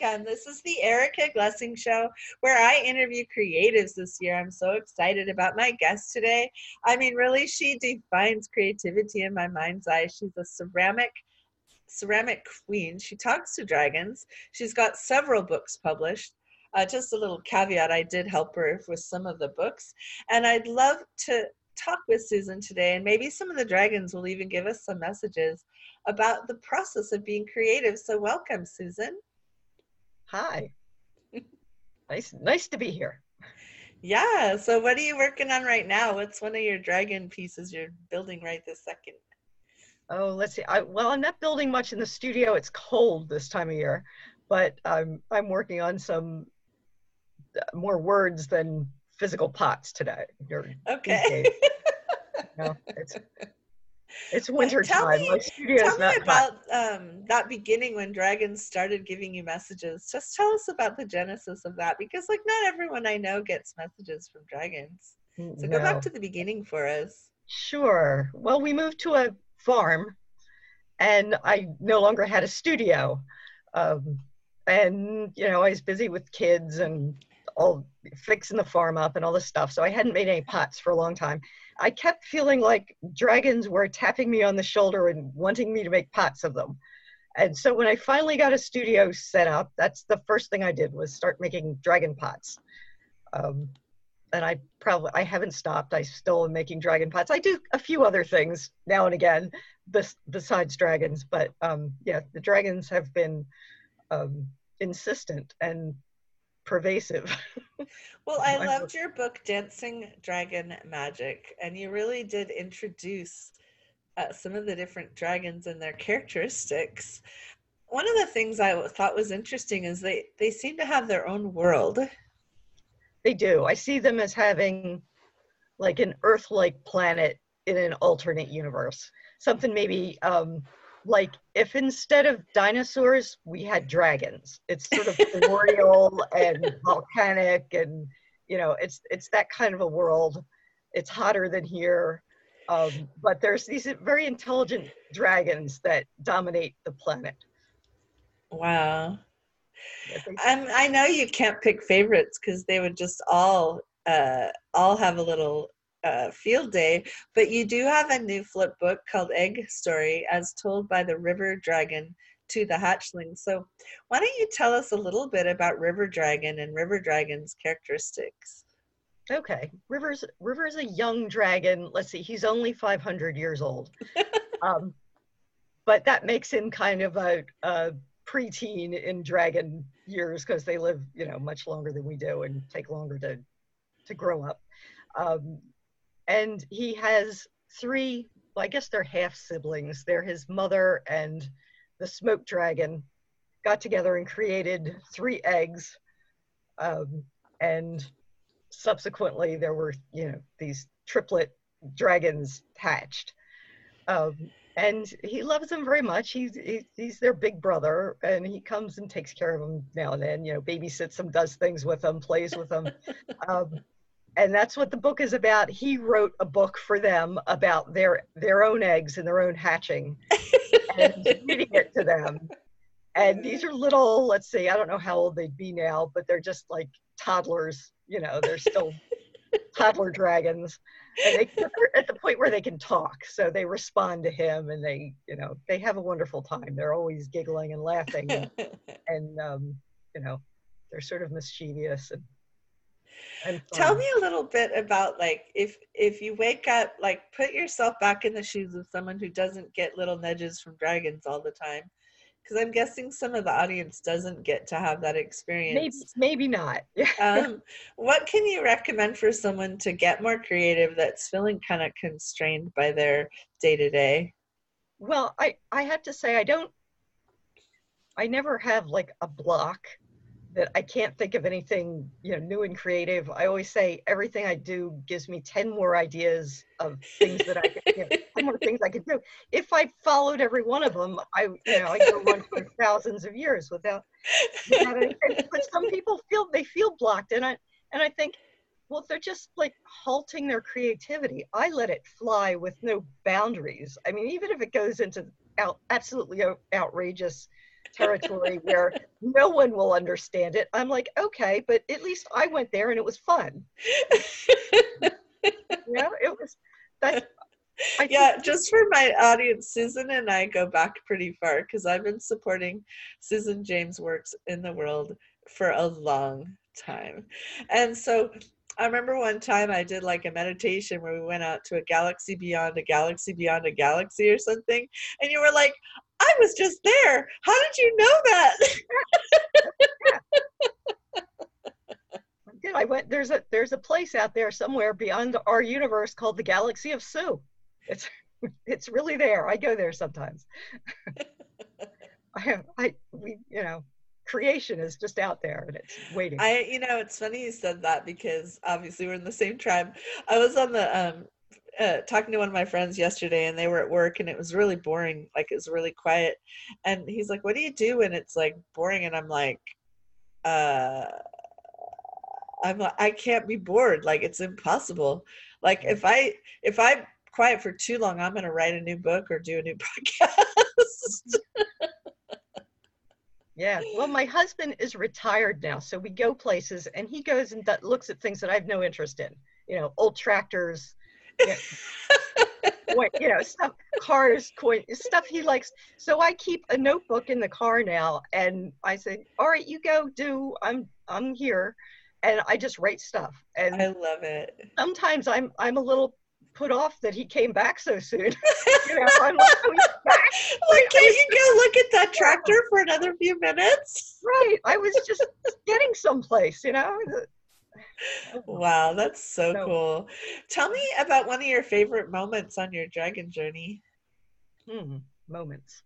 welcome. This is the Erica Glessing Show where I interview creatives this year. I'm so excited about my guest today. I mean, really, she defines creativity in my mind's eye. She's a ceramic ceramic queen. She talks to dragons. She's got several books published. Uh, just a little caveat I did help her with some of the books. And I'd love to talk with Susan today, and maybe some of the dragons will even give us some messages about the process of being creative. So, welcome, Susan. Hi. nice, nice to be here. Yeah. So, what are you working on right now? What's one of your dragon pieces you're building right this second? Oh, let's see. I, well, I'm not building much in the studio. It's cold this time of year, but I'm I'm working on some uh, more words than physical pots today. okay. no, it's it's winter tell time. Me, My studio tell me about um, that beginning when dragons started giving you messages. Just tell us about the genesis of that, because like not everyone I know gets messages from dragons. So no. go back to the beginning for us. Sure. Well, we moved to a farm, and I no longer had a studio. Um, and you know, I was busy with kids and all fixing the farm up and all this stuff. So I hadn't made any pots for a long time. I kept feeling like dragons were tapping me on the shoulder and wanting me to make pots of them. And so when I finally got a studio set up, that's the first thing I did was start making dragon pots. Um, and I probably I haven't stopped. I still am making dragon pots. I do a few other things now and again, bes- besides dragons. But um, yeah, the dragons have been um, insistent and pervasive. well, I loved your book, Dancing Dragon Magic, and you really did introduce uh, some of the different dragons and their characteristics. One of the things I thought was interesting is they, they seem to have their own world. They do. I see them as having like an Earth like planet in an alternate universe. Something maybe um, like if instead of dinosaurs we had dragons. It's sort of primordial and volcanic and you know it's it's that kind of a world. It's hotter than here. Um, but there's these very intelligent dragons that dominate the planet. Wow. I'm, i know you can't pick favorites because they would just all uh, all have a little uh, field day, but you do have a new flip book called Egg Story, as told by the River Dragon to the Hatchling. So, why don't you tell us a little bit about River Dragon and River Dragon's characteristics? Okay, River's River's a young dragon. Let's see, he's only 500 years old, um, but that makes him kind of a, a preteen in dragon years because they live, you know, much longer than we do and take longer to to grow up. Um, and he has three well, i guess they're half siblings. They're his mother and the smoke dragon got together and created three eggs um, and subsequently there were you know these triplet dragons hatched. Um, and he loves them very much. He's, he's their big brother and he comes and takes care of them now and then you know babysits them does things with them plays with them. Um, and that's what the book is about. He wrote a book for them about their their own eggs and their own hatching, and reading it to them. And these are little, let's see, I don't know how old they'd be now, but they're just like toddlers. You know, they're still toddler dragons, and they, are at the point where they can talk, so they respond to him, and they, you know, they have a wonderful time. They're always giggling and laughing, and, and um, you know, they're sort of mischievous and Tell me a little bit about like if if you wake up like put yourself back in the shoes of someone who doesn't get little nudges from dragons all the time because I'm guessing some of the audience doesn't get to have that experience. Maybe maybe not. um, what can you recommend for someone to get more creative that's feeling kind of constrained by their day to day? Well, I I have to say I don't. I never have like a block that I can't think of anything you know new and creative. I always say everything I do gives me ten more ideas of things that I could, you know, ten more things I could do. If I followed every one of them, I you know I could run for thousands of years without. without anything. But some people feel they feel blocked, and I and I think. Well, they're just like halting their creativity. I let it fly with no boundaries. I mean, even if it goes into out, absolutely outrageous territory where no one will understand it. I'm like, okay, but at least I went there and it was fun. yeah, it was. I yeah, just for my audience, Susan and I go back pretty far because I've been supporting Susan James' works in the world for a long time. And so I remember one time I did like a meditation where we went out to a galaxy beyond a galaxy beyond a galaxy or something. And you were like, I was just there. How did you know that? I went there's a there's a place out there somewhere beyond our universe called the Galaxy of Sue. It's it's really there. I go there sometimes. I have I we you know creation is just out there and it's waiting. I, you know, it's funny you said that because obviously we're in the same tribe. I was on the um uh, talking to one of my friends yesterday and they were at work and it was really boring like it was really quiet and he's like what do you do when it's like boring and i'm like uh i'm like i can't be bored like it's impossible like if i if i'm quiet for too long i'm going to write a new book or do a new podcast Yeah. Well, my husband is retired now, so we go places, and he goes and looks at things that I have no interest in. You know, old tractors. You know, you know stuff, cars, coin, stuff he likes. So I keep a notebook in the car now, and I say, "All right, you go do. I'm I'm here." and I just write stuff. And I love it. Sometimes I'm I'm a little put off that he came back so soon. you know, I'm like, oh, he's back. like, can you go look at that tractor for another few minutes? Right. I was just getting someplace, you know. Wow, that's so no. cool. Tell me about one of your favorite moments on your dragon journey. Hmm, moments.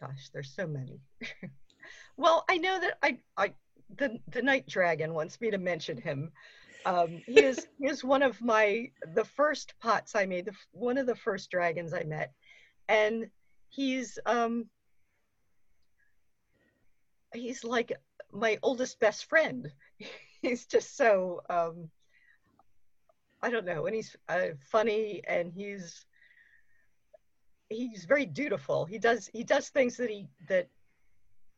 Gosh, there's so many. well, I know that I, I, the the night dragon wants me to mention him um, he is he is one of my the first pots I made, the, one of the first dragons I met, and he's um, he's like my oldest best friend. he's just so um, I don't know, and he's uh, funny and he's he's very dutiful. He does he does things that he that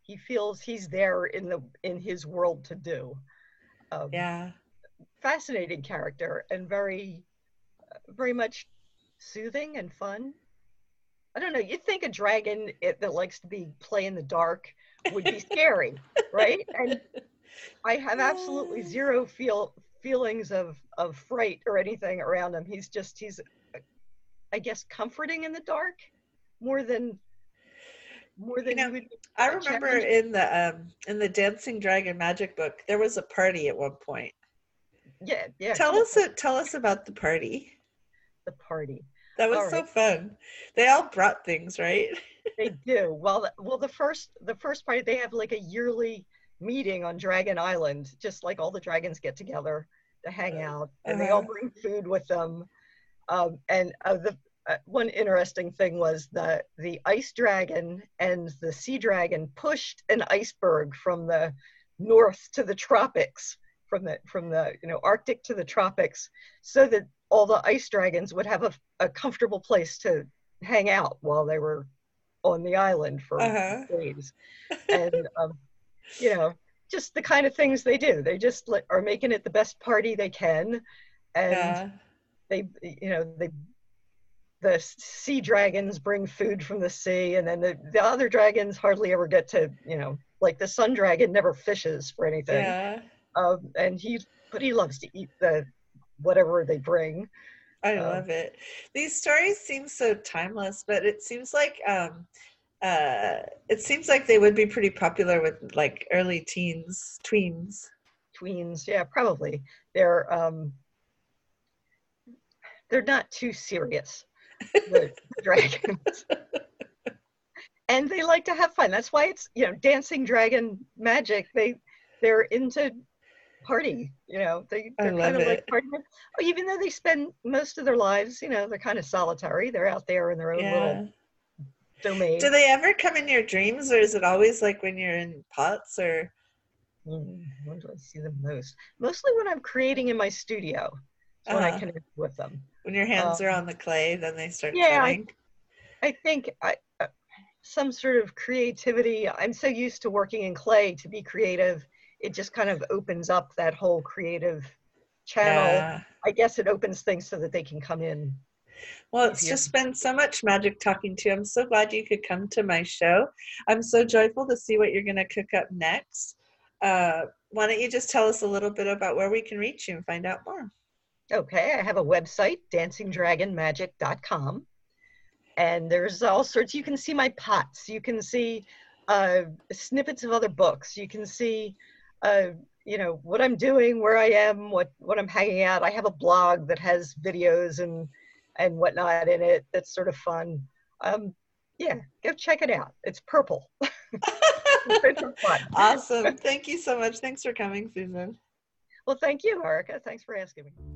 he feels he's there in the in his world to do. Um, yeah fascinating character and very, very much soothing and fun. I don't know. You'd think a dragon it, that likes to be play in the dark would be scary, right? And I have absolutely zero feel feelings of of fright or anything around him. He's just he's, I guess, comforting in the dark more than more than you know, I remember in the um in the Dancing Dragon Magic book there was a party at one point yeah, yeah. Tell us tell us about the party. The party. That was all so right. fun. They all brought things, right? they do. Well, well, the first the first party they have like a yearly meeting on Dragon Island, just like all the dragons get together to hang out, and uh-huh. they all uh-huh. bring food with them. Um, and uh, the uh, one interesting thing was that the ice dragon and the sea dragon pushed an iceberg from the north to the tropics from the from the you know Arctic to the tropics, so that all the ice dragons would have a, a comfortable place to hang out while they were on the island for uh-huh. days, and um, you know just the kind of things they do. They just are making it the best party they can, and yeah. they you know they the sea dragons bring food from the sea and then the, the other dragons hardly ever get to you know like the sun dragon never fishes for anything yeah. Um, and he, but he loves to eat the whatever they bring. I um, love it. These stories seem so timeless, but it seems like um, uh, it seems like they would be pretty popular with like early teens, tweens. Tweens, yeah, probably. They're um, they're not too serious. the, the dragons. and they like to have fun. That's why it's you know dancing dragon magic. They they're into party. You know, they, they're kind of like party. Even though they spend most of their lives, you know, they're kind of solitary. They're out there in their own yeah. little domain. Do they ever come in your dreams, or is it always like when you're in pots, or? Mm, when do I see them most? Mostly when I'm creating in my studio. Uh-huh. When I uh-huh. connect with them. When your hands um, are on the clay, then they start. Yeah, I, I, think I. Uh, some sort of creativity. I'm so used to working in clay to be creative. It just kind of opens up that whole creative channel. Yeah. I guess it opens things so that they can come in. Well, it's just been so much magic talking to you. I'm so glad you could come to my show. I'm so joyful to see what you're going to cook up next. Uh, why don't you just tell us a little bit about where we can reach you and find out more? Okay, I have a website, dancingdragonmagic.com. And there's all sorts, you can see my pots, you can see uh, snippets of other books, you can see, uh, you know, what I'm doing, where I am, what, what I'm hanging out. I have a blog that has videos and, and whatnot in it that's sort of fun. Um, yeah, go check it out. It's purple. it's. Awesome. Thank you so much. Thanks for coming, Susan. Well, thank you, Erica. Thanks for asking me.